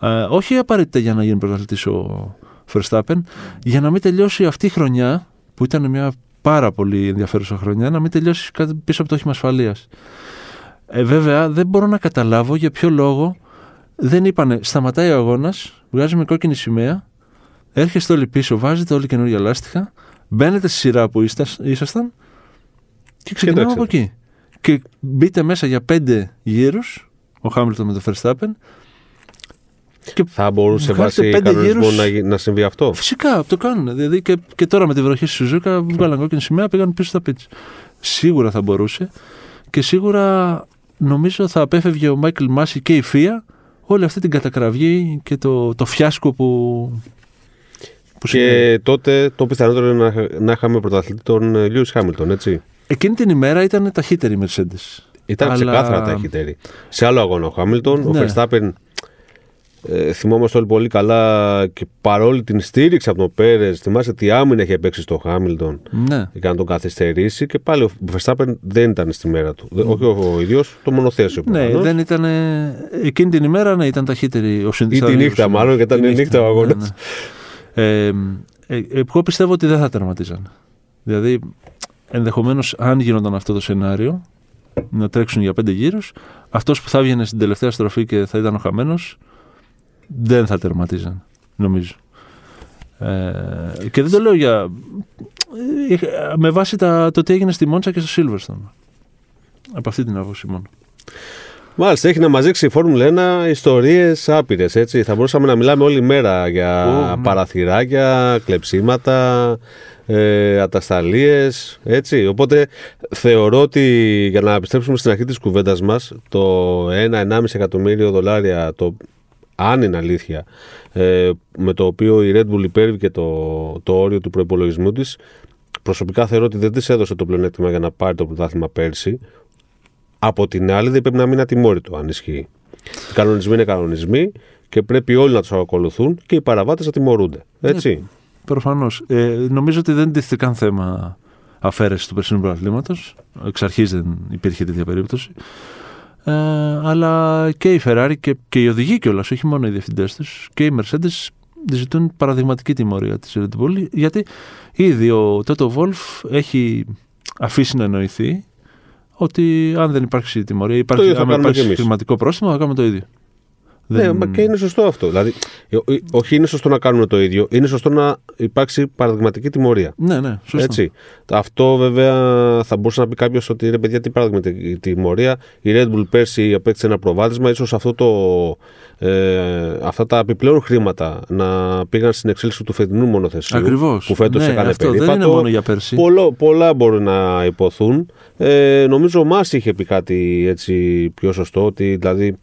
Ε, όχι απαραίτητα για να γίνει πρωταθλητής ο Verstappen, για να μην τελειώσει αυτή η χρονιά, που ήταν μια πάρα πολύ ενδιαφέρουσα χρονιά, να μην τελειώσει πίσω από το όχημα ασφαλείας. Ε, βέβαια, δεν μπορώ να καταλάβω για ποιο λόγο δεν είπανε σταματάει ο αγώνας, βγάζουμε κόκκινη σημαία, έρχεστε όλοι πίσω, βάζετε όλοι καινούργια λάστιχα, μπαίνετε στη σειρά που ήσασταν και ξεκινάμε από εκεί. Και μπείτε μέσα για πέντε γύρους, ο Χάμιλτον με το Verstappen. Και θα μπορούσε βάσει κανονισμού να, να συμβεί αυτό; Φυσικά, το κάνουν. Δηλαδή και, και τώρα με τη βροχή στη Σουζούκα βγάλαν κόκκινη σημαία, πήγαν πίσω στα πίτσα. Σίγουρα θα μπορούσε και σίγουρα νομίζω θα απέφευγε ο Μάικλ Μάση και η Φία όλη αυτή την κατακραυγή και το, το φιάσκο που, που Και τότε το πιθανότερο είναι να, να είχαμε πρωταθλητή τον Λιούι Χάμιλτον, έτσι. Εκείνη την ημέρα ήταν ταχύτερη η Mercedes. Ήταν Αλλά... ξεκάθαρα ταχύτερη. Σε άλλο αγώνα ο Χάμιλτον, ναι. ο Verstappen ε, θυμόμαστε όλοι πολύ καλά και παρόλη την στήριξη από τον Πέρες, θυμάσαι τι άμυνα είχε παίξει στο Χάμιλτον ναι. για να τον καθυστερήσει και πάλι ο Verstappen δεν ήταν στη μέρα του. Mm. Όχι ο ίδιος, το μονοθέσιο. Ναι, δεν ήταν. Εκείνη την ημέρα ναι, ήταν ταχύτερη ο συνδυασμό. Ή τη νύχτα, μάλλον, γιατί ήταν νύχτα, νύχτα ο αγώνα. Ναι, ναι. ε, ε, εγώ πιστεύω ότι δεν θα τερματίζαν. Δηλαδή, ενδεχομένως, αν γίνονταν αυτό το σενάριο, να τρέξουν για πέντε γύρους, αυτός που θα έβγαινε στην τελευταία στροφή και θα ήταν ο χαμένος, δεν θα τερματίζαν, νομίζω. Ε, και δεν το λέω για. Ε, με βάση τα, το τι έγινε στη Μόντσα και στο Σίλβερστον. Από αυτή την άποψη μόνο. Μάλιστα, έχει να μαζέξει η Φόρμουλα 1 ιστορίες άπειρες. Θα μπορούσαμε να μιλάμε όλη μέρα για oh, παραθυράκια, κλεψίματα, ε, ατασταλίες. Οπότε θεωρώ ότι για να επιστρέψουμε στην αρχή της κουβέντας μας, το 1-1,5 εκατομμύριο δολάρια το αν είναι αλήθεια, ε, με το οποίο η Red Bull υπέρβηκε το, το όριο του προπολογισμού της, προσωπικά θεωρώ ότι δεν της έδωσε το πλεονέκτημα για να πάρει το πρωτάθλημα πέρσι. Από την άλλη, δεν πρέπει να μείνει ατιμόρυτο, αν ισχύει. Οι κανονισμοί είναι κανονισμοί και πρέπει όλοι να τους ακολουθούν και οι παραβάτες να τιμωρούνται. Έτσι. Ε, Προφανώς. Ε, νομίζω ότι δεν τίθεται καν θέμα αφαίρεσης του περσινού πρωταθλήματος. Εξ αρχής δεν υπήρχε τέτοια περίπτωση. Ε, αλλά και η Ferrari και, και οι οδηγοί κιόλας, όχι μόνο οι διευθυντές τους, και οι Mercedes ζητούν παραδειγματική τιμωρία της Red Bull, γιατί ήδη ο Τότο Βόλφ έχει αφήσει να εννοηθεί ότι αν δεν υπάρξει τιμωρία, υπάρχει, αν υπάρξει χρηματικό πρόστιμο, θα κάνουμε το ίδιο. Ναι, μα και είναι σωστό αυτό. Δηλαδή, ε, ε, όχι είναι σωστό να κάνουμε το ίδιο, είναι σωστό να υπάρξει παραδειγματική τιμωρία. Ναι, ναι, σωστό. Έτσι. Αυτό βέβαια θα μπορούσε να πει κάποιος ότι ρε παιδιά, τι παραδειγματική τιμωρία. Η Red Bull πέρσι απέκτησε ένα προβάδισμα, ίσως αυτό το. Ε, αυτά τα επιπλέον χρήματα να πήγαν στην εξέλιξη του φετινού μονοθεσίου. Ακριβώς. Που φέτος ναι, έκανε αυτό περίπατο. Δεν είναι μόνο για πέρσι. Πολλά, πολλά μπορεί να υποθούν. Ε, νομίζω ο Μάση είχε πει κάτι έτσι πιο σωστό, ότι δηλαδή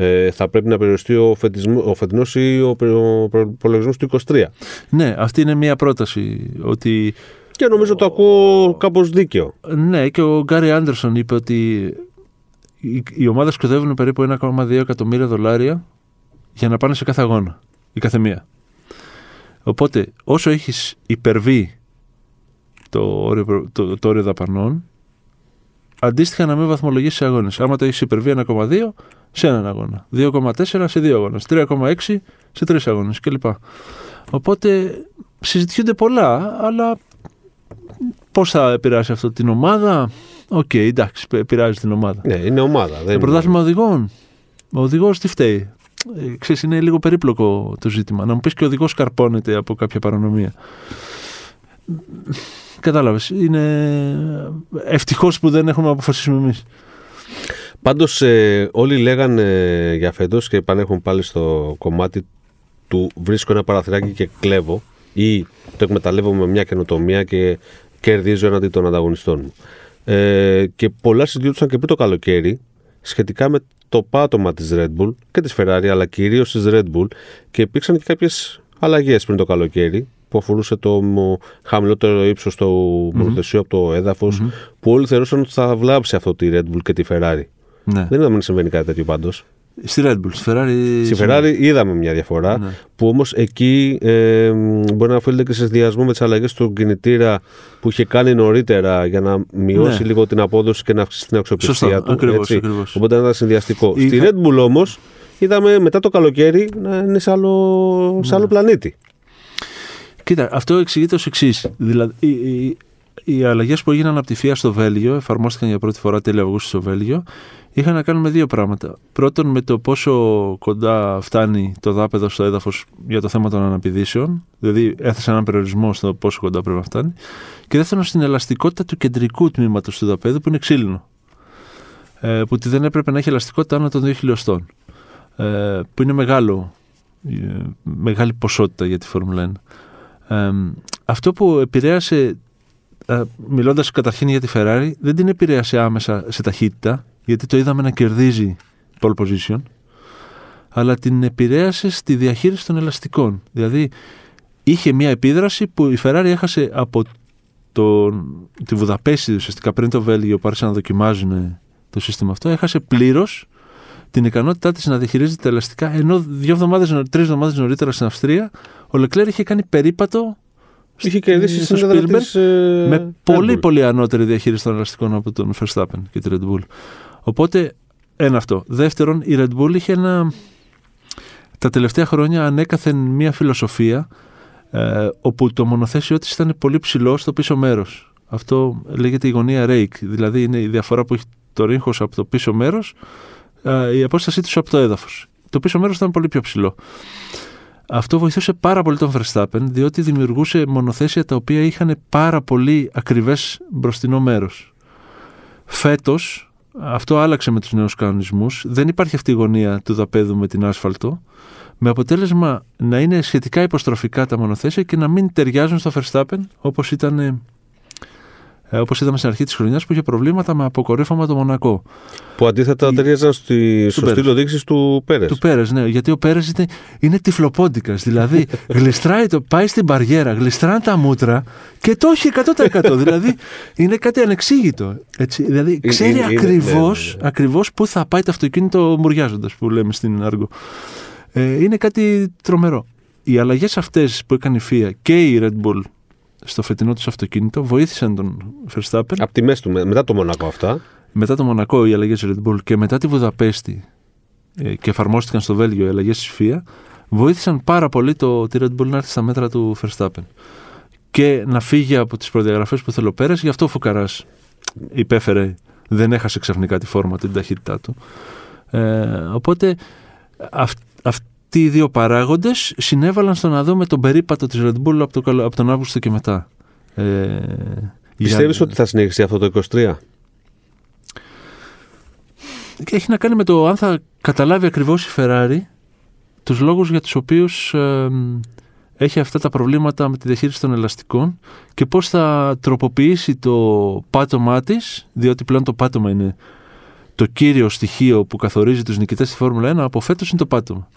ε, θα πρέπει να περιοριστεί ο, φετισμο, ο φετινός ή ο, ο προλογισμός του 23. Ναι, αυτή είναι μια πρόταση. Ότι... Και νομίζω το ακούω κάπως δίκαιο. Ναι, και ο Γκάρι Άντερσον είπε ότι οι, οι ομάδες ξοδεύουν περίπου 1,2 εκατομμύρια δολάρια για να πάνε σε κάθε αγώνα. Η κάθε μία. Οπότε, όσο έχεις υπερβεί το όριο, το, το όριο δαπανών, αντίστοιχα να μην βαθμολογήσει σε αγώνες. Άμα το έχεις υπερβεί 1,2 σε έναν αγώνα, 2,4 σε δύο αγώνες, 3,6 σε τρεις αγώνες κλπ. Οπότε συζητιούνται πολλά, αλλά πώς θα επηρεάσει αυτό την ομάδα; Ok, okay, εντάξει, επηρεάζει την ομάδα. Ναι, είναι ομάδα. Δεν το πρωτάθλημα οδηγών. Ο οδηγός τι φταίει; Ε, ξέρεις, είναι λίγο περίπλοκο το ζήτημα. Να μου πεις και ο οδηγός καρπώνεται από κάποια παρανομία. Κατάλαβες. Είναι ευτυχώς που δεν έχουμε αποφασίσει εμείς. Πάντως, ε, όλοι λέγανε για φέτος και επανέρχομαι πάλι στο κομμάτι του βρίσκω ένα παραθυράκι και κλέβω ή το εκμεταλλεύω με μια καινοτομία και κερδίζω έναντι των ανταγωνιστών μου. Ε, και πολλά συζητούσαν και πριν το καλοκαίρι σχετικά με το πάτωμα της Red Bull και της Ferrari αλλά κυρίως της Red Bull και υπήρξαν και κάποιες αλλαγές πριν το καλοκαίρι που αφορούσε το χαμηλότερο ύψος του μονοθεσίου από το έδαφος που όλοι θεωρούσαν ότι θα βλάψει αυτό τη Red Bull και τη Ferrari. Ναι. Δεν είδαμε να συμβαίνει κάτι τέτοιο πάντως. Στη Red Bull, στη Ferrari. Στη Ferrari είδαμε μια διαφορά. Ναι. Που όμως εκεί ε, μπορεί να οφείλεται και σε συνδυασμό με τις αλλαγές του κινητήρα που είχε κάνει νωρίτερα για να μειώσει Ναι. λίγο την απόδοση και να αυξήσει την αξιοπιστία Σωστά, του. ακριβώς, έτσι. ακριβώς. Οπότε ήταν συνδυαστικό. Είχα- Στη Red Bull όμως είδαμε μετά το καλοκαίρι να είναι σε άλλο, σε άλλο Ναι. πλανήτη. Κοίτα, αυτό εξηγείται ως εξής. Δηλαδή, οι, οι, οι αλλαγές που έγιναν από τη ΦΙΑ στο Βέλγιο, εφαρμόστηκαν για πρώτη φορά τέλη Αυγούστου στο Βέλγιο, είχαν να κάνουν με δύο πράγματα. Πρώτον, με το πόσο κοντά φτάνει το δάπεδο στο έδαφος για το θέμα των αναπηδήσεων, δηλαδή έθεσαν έναν περιορισμό στο πόσο κοντά πρέπει να φτάνει. Και δεύτερον, στην ελαστικότητα του κεντρικού τμήματος του δαπέδου που είναι ξύλινο. Ε, που δεν έπρεπε να έχει ελαστικότητα άνω των 2 χιλιοστών. Ε, που είναι μεγάλο, ε, μεγάλη ποσότητα για τη Φόρμουλα 1. Ε, αυτό που επηρέασε, ε, μιλώντας καταρχήν για τη Ferrari, δεν την επηρέασε άμεσα σε ταχύτητα, γιατί το είδαμε να κερδίζει pole position, αλλά την επηρέασε στη διαχείριση των ελαστικών. Δηλαδή, είχε μια επίδραση που η Ferrari έχασε από τον, τη Βουδαπέστη ουσιαστικά πριν το Βέλγιο που άρχισαν να δοκιμάζουν το σύστημα αυτό, έχασε πλήρως την ικανότητά της να διαχειρίζεται τα ελαστικά, ενώ δύο εβδομάδες, τρεις εβδομάδες νωρίτερα στην Αυστρία, ο Λεκλέρ είχε κάνει περίπατο Είχε κερδίσει στο στην έδρα Spielberg της, ε, με Red πολύ Bull. πολύ ανώτερη διαχείριση των ελαστικών από τον Verstappen και τη Red Bull. Οπότε, ένα αυτό. Δεύτερον, η Red Bull είχε ένα. Τα τελευταία χρόνια ανέκαθεν μία φιλοσοφία ε, όπου το μονοθέσιό της ήταν πολύ ψηλό στο πίσω μέρος. Αυτό λέγεται η γωνία rake, δηλαδή είναι η διαφορά που έχει το ρίγχος από το πίσω μέρος, ε, η απόστασή τους από το έδαφος. Το πίσω μέρος ήταν πολύ πιο ψηλό. Αυτό βοηθούσε πάρα πολύ τον Verstappen, διότι δημιουργούσε μονοθέσια τα οποία είχαν πάρα πολύ ακριβές μπροστινό μέρος. Φέτος, αυτό άλλαξε με τους νέους κανονισμούς, δεν υπάρχει αυτή η γωνία του δαπέδου με την άσφαλτο, με αποτέλεσμα να είναι σχετικά υποστροφικά τα μονοθέσια και να μην ταιριάζουν στο Verstappen όπως ήταν ε, όπως είδαμε στην αρχή της χρονιάς που είχε προβλήματα με αποκορύφωμα το Μονακό. Που αντίθετα Η- ταιριάζαν στη, στο Πέρες. στήλο δείξης του Πέρες. Του Πέρες, ναι, γιατί ο Πέρες είναι, είναι τυφλοπόντικας. Δηλαδή, [LAUGHS] γλιστράει το, πάει στην μπαριέρα, γλιστράνε τα μούτρα και το έχει 100%. δηλαδή, είναι κάτι ανεξήγητο. Έτσι. Δηλαδή, Είναι- ξέρει είναι- είναι- ακριβώς ναι, ναι, ναι. ακριβώς πού θα πάει το αυτοκίνητο μουριάζοντας, που λέμε στην Άργο. Ε, είναι κάτι τρομερό. Οι αλλαγές αυτές που έκανε η FIA και η Red Bull στο φετινό τους αυτοκίνητο βοήθησαν τον Verstappen Από τη μέση του, με- μετά το Μονακό αυτά. μετά το Μονακό οι αλλαγές Red Bull και μετά τη Βουδαπέστη ε, και εφαρμόστηκαν στο Βέλγιο οι αλλαγές της FIA, βοήθησαν πάρα πολύ το, τη Red Bull να έρθει στα μέτρα του Verstappen. Και να φύγει από τις προδιαγραφές που θέλω πέρα, γι' αυτό ο Φουκαράς υπέφερε, δεν έχασε ξαφνικά τη φόρμα του, την ταχύτητά του. Ε, οπότε αυ- αυτοί οι δύο παράγοντες συνέβαλαν στο να δούμε τον περίπατο της Red Bull από, το, από τον Αύγουστο και μετά. Ε, Πιστεύεις για- ότι θα συνεχίσει αυτό το 23. Και έχει να κάνει με το αν θα καταλάβει ακριβώς η Ferrari τους λόγους για τους οποίους ε, έχει αυτά τα προβλήματα με τη διαχείριση των ελαστικών και πώς θα τροποποιήσει το πάτωμά της, διότι πλέον το πάτωμα είναι το κύριο στοιχείο που καθορίζει τους νικητές στη Φόρμουλα 1, από φέτος είναι το πάτωμα.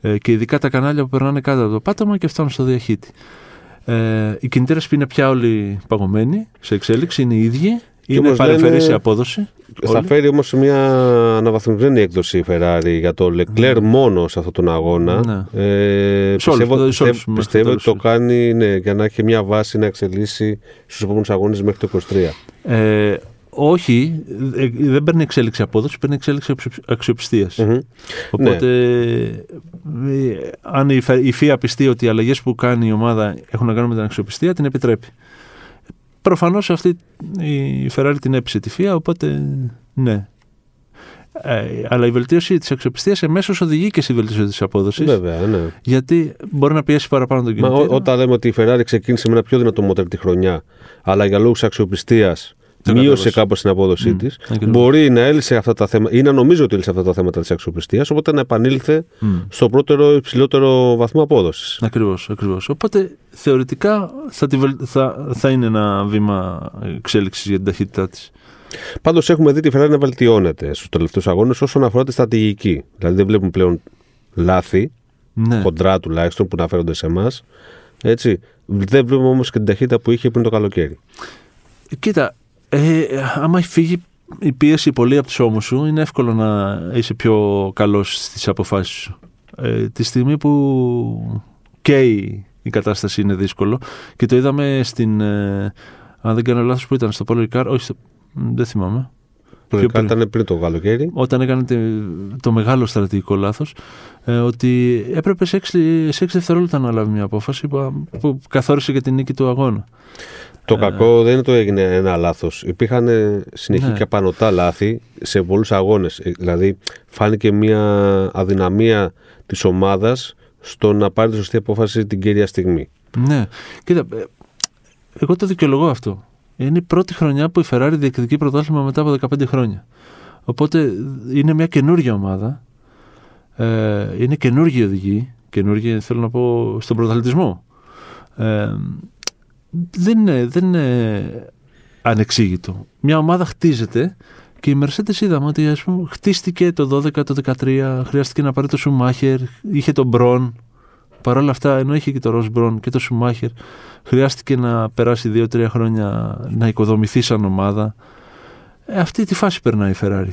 Ε, και ειδικά τα κανάλια που περνάνε κάτω από το πάτωμα και φτάνουν στο διαχύτη. Ε, οι κινητήρες είναι πια όλοι παγωμένοι, σε εξέλιξη, είναι οι ίδιοι. Είναι όμως παρεμφερή λένε- σε απόδοση. Θα όλοι. φέρει όμως μια αναβαθμισμένη έκδοση η Ferrari για το Leclerc μόνο σε αυτόν τον αγώνα. Ναι. Ε, Σε όλους, πιστεύω δηλαδή σε όλους πιστεύω, μέχρι πιστεύω το ότι το τέλος. κάνει ναι, για να έχει μια βάση να εξελίσσει στους επόμενους αγώνες μέχρι το 23. Ε, όχι, ε, δεν παίρνει εξέλιξη απόδοση, παίρνει εξέλιξη αξιοπιστία. Μμμ. Οπότε, ε, αν η, Φε- η ΦΙΑ πιστεί ότι οι αλλαγές που κάνει η ομάδα έχουν να κάνουν με την αξιοπιστία, την επιτρέπει. Προφανώς αυτή η Ferrari την έπεισε τη ΦΙΑ, οπότε ναι. Ε, αλλά η βελτίωση της αξιοπιστία εμέσως οδηγεί και στη βελτίωση της απόδοσης. Βέβαια, ναι. Γιατί μπορεί να πιέσει παραπάνω τον Μα κινητήρα. ό, όταν λέμε ότι η Ferrari ξεκίνησε με ένα πιο δυνατό μοτέρ τη χρονιά, αλλά για λόγους αξιοπιστίας Το μείωσε κατέβασε. κάπως την απόδοσή Μμ, της, ακριβώς. μπορεί να έλυσε αυτά τα θέματα ή να νομίζω ότι έλυσε αυτά τα θέματα της αξιοπιστίας, οπότε να επανήλθε Μμ. στο πρώτερο υψηλότερο βαθμό απόδοσης. Ακριβώς, ακριβώς. Οπότε θεωρητικά θα, τη βελ- θα, θα είναι ένα βήμα εξέλιξης για την ταχύτητά της. Πάντως έχουμε δει τη Ferrari να βελτιώνεται στους τελευταίους αγώνες όσον αφορά τη στρατηγική. Δηλαδή δεν βλέπουμε πλέον λάθη, Ναι. χοντρά τουλάχιστον, που αναφέρονται σε εμάς. Έτσι. Δεν βλέπουμε όμως και την ταχύτητα που είχε πριν το καλοκαίρι. Κοίτα, ε, άμα έχει φύγει η πίεση πολύ από τους ώμους σου, είναι εύκολο να είσαι πιο καλός στις αποφάσεις σου. Ε, τη στιγμή που και η, η κατάσταση είναι δύσκολο και το είδαμε στην... Ε, αν δεν κάνω λάθος που ήταν στο Polo Ricard, όχι, στο, μ, δεν θυμάμαι. Το Πιο Ricard ήταν πριν το καλοκαίρι. όταν έκανε τε- το μεγάλο στρατηγικό λάθος ε, ότι έπρεπε σε 6, σε έξι δευτερόλεπτα να λάβει μια απόφαση που, που καθόρισε και την νίκη του αγώνα. Το Ε, κακό δεν είναι το έγινε ένα λάθος. Υπήρχαν ε, συνεχή Ναι. και απανοτά λάθη σε πολλούς αγώνες. Δηλαδή, φάνηκε μια αδυναμία της ομάδας στο να πάρει τη σωστή απόφαση την κύρια στιγμή. Ναι, κοίτα, ε, εγώ το δικαιολογώ αυτό. Είναι η πρώτη χρονιά που η Ferrari διεκδικεί πρωτάθλημα μετά από 15 χρόνια. Οπότε είναι μια καινούργια ομάδα. Ε, είναι καινούργιοι οδηγοί. Καινούργιοι, θέλω να πω, στον πρωταθλητισμό. Ε, δεν, είναι, δεν είναι ανεξήγητο. Μια ομάδα χτίζεται και η Mercedes είδαμε ότι ας πούμε, χτίστηκε το 12, το 13, χρειάστηκε να πάρει το Σουμάχερ, είχε τον Μπρον. Παρ' όλα αυτά, ενώ είχε και το Ροζ Μπρον και το Σουμάχερ, χρειάστηκε να περάσει 2-3 χρόνια να οικοδομηθεί σαν ομάδα. Ε, αυτή τη φάση περνάει η Ferrari.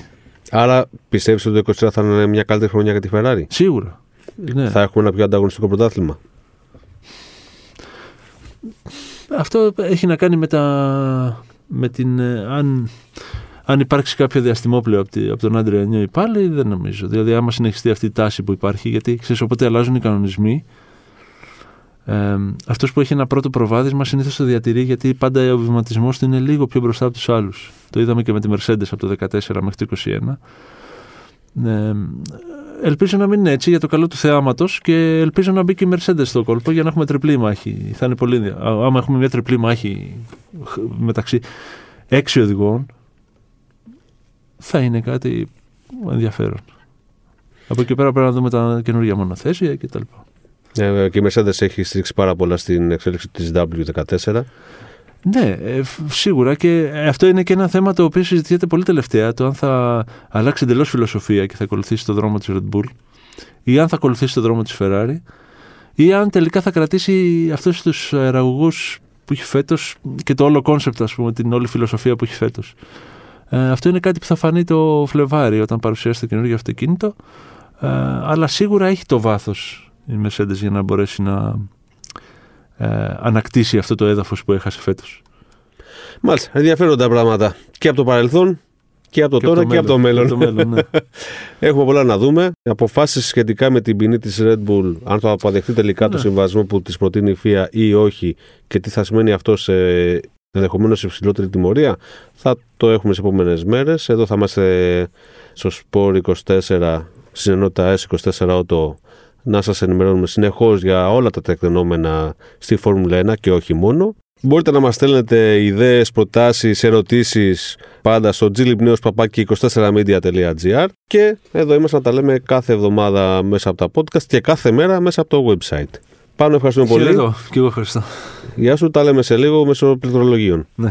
Άρα, πιστεύεις ότι το 2023 θα είναι μια καλύτερη χρονιά για τη Ferrari; Σίγουρα. Ναι. Θα έχουμε ένα πιο ανταγωνιστικό πρωτάθλημα; Αυτό έχει να κάνει με, τα, με την. ε, αν, αν υπάρξει κάποιο διαστημόπλαιο από, τη- από τον Άντρια Νιώη πάλι, δεν νομίζω. Δηλαδή, άμα συνεχιστεί αυτή η τάση που υπάρχει, γιατί ξέρεις, όποτε αλλάζουν οι κανονισμοί, ε, αυτός που έχει ένα πρώτο προβάδισμα συνήθως το διατηρεί γιατί πάντα ο βηματισμός του είναι λίγο πιο μπροστά από τους άλλους. Το είδαμε και με τη Mercedes από το 14 μέχρι το 21. Ε, ελπίζω να μην είναι έτσι για το καλό του θεάματος και ελπίζω να μπει και η Mercedes στο κόλπο για να έχουμε τριπλή μάχη. Θα είναι πολύ. ενδια- Α- Άμα έχουμε μια τριπλή μάχη χ- μεταξύ έξι οδηγών, θα είναι κάτι ενδιαφέρον. Από εκεί πέρα πρέπει να δούμε τα καινούργια μονοθέσια κτλ. Ε, και η Mercedes έχει στηρίξει πάρα πολλά στην εξέλιξη της W14. Ναι, ε, φ- σίγουρα και αυτό είναι και ένα θέμα το οποίο συζητιέται πολύ τελευταία. Το αν θα αλλάξει εντελώς φιλοσοφία και θα ακολουθήσει το δρόμο της Red Bull ή αν θα ακολουθήσει το δρόμο της Ferrari ή αν τελικά θα κρατήσει αυτούς τους αεραγωγούς που έχει φέτος και το όλο concept, ας πούμε, την όλη φιλοσοφία που έχει φέτος. Ε, αυτό είναι κάτι που θα φανεί το Φλεβάρι όταν παρουσιάσει το καινούργιο αυτοκίνητο. Ε, αλλά σίγουρα έχει το βάθος η Mercedes για να μπορέσει να ε, ανακτήσει αυτό το έδαφος που έχασε φέτος. Μάλιστα, ενδιαφέροντα πράγματα και από το παρελθόν και από το Και τώρα και από το μέλλον. Και από το μέλλον ναι. [LAUGHS] Έχουμε πολλά να δούμε. Αποφάσεις σχετικά με την ποινή της Red Bull, αν θα αποδεχτεί τελικά το Ναι. συμβασμό που της προτείνει η FIA ή όχι και τι θα σημαίνει αυτό σε ενδεχομένως υψηλότερη τιμωρία, θα το έχουμε σε επόμενες μέρες. Εδώ θα είμαστε στο Sport 24 στην ενότητα S24 Auto να σας ενημερώνουμε συνεχώς για όλα τα τεκτενόμενα στη Φόρμουλα 1 και όχι μόνο. Μπορείτε να μας στέλνετε ιδέες, προτάσεις, ερωτήσεις πάντα στο glibnews24media.gr και εδώ είμαστε να τα λέμε κάθε εβδομάδα μέσα από τα podcast και κάθε μέρα μέσα από το website. Πάνω ευχαριστούμε πολύ. Χαιρετώ. Και εγώ ευχαριστώ. Γεια σου, τα λέμε σε λίγο μέσω πληκτρολογίων. Ναι.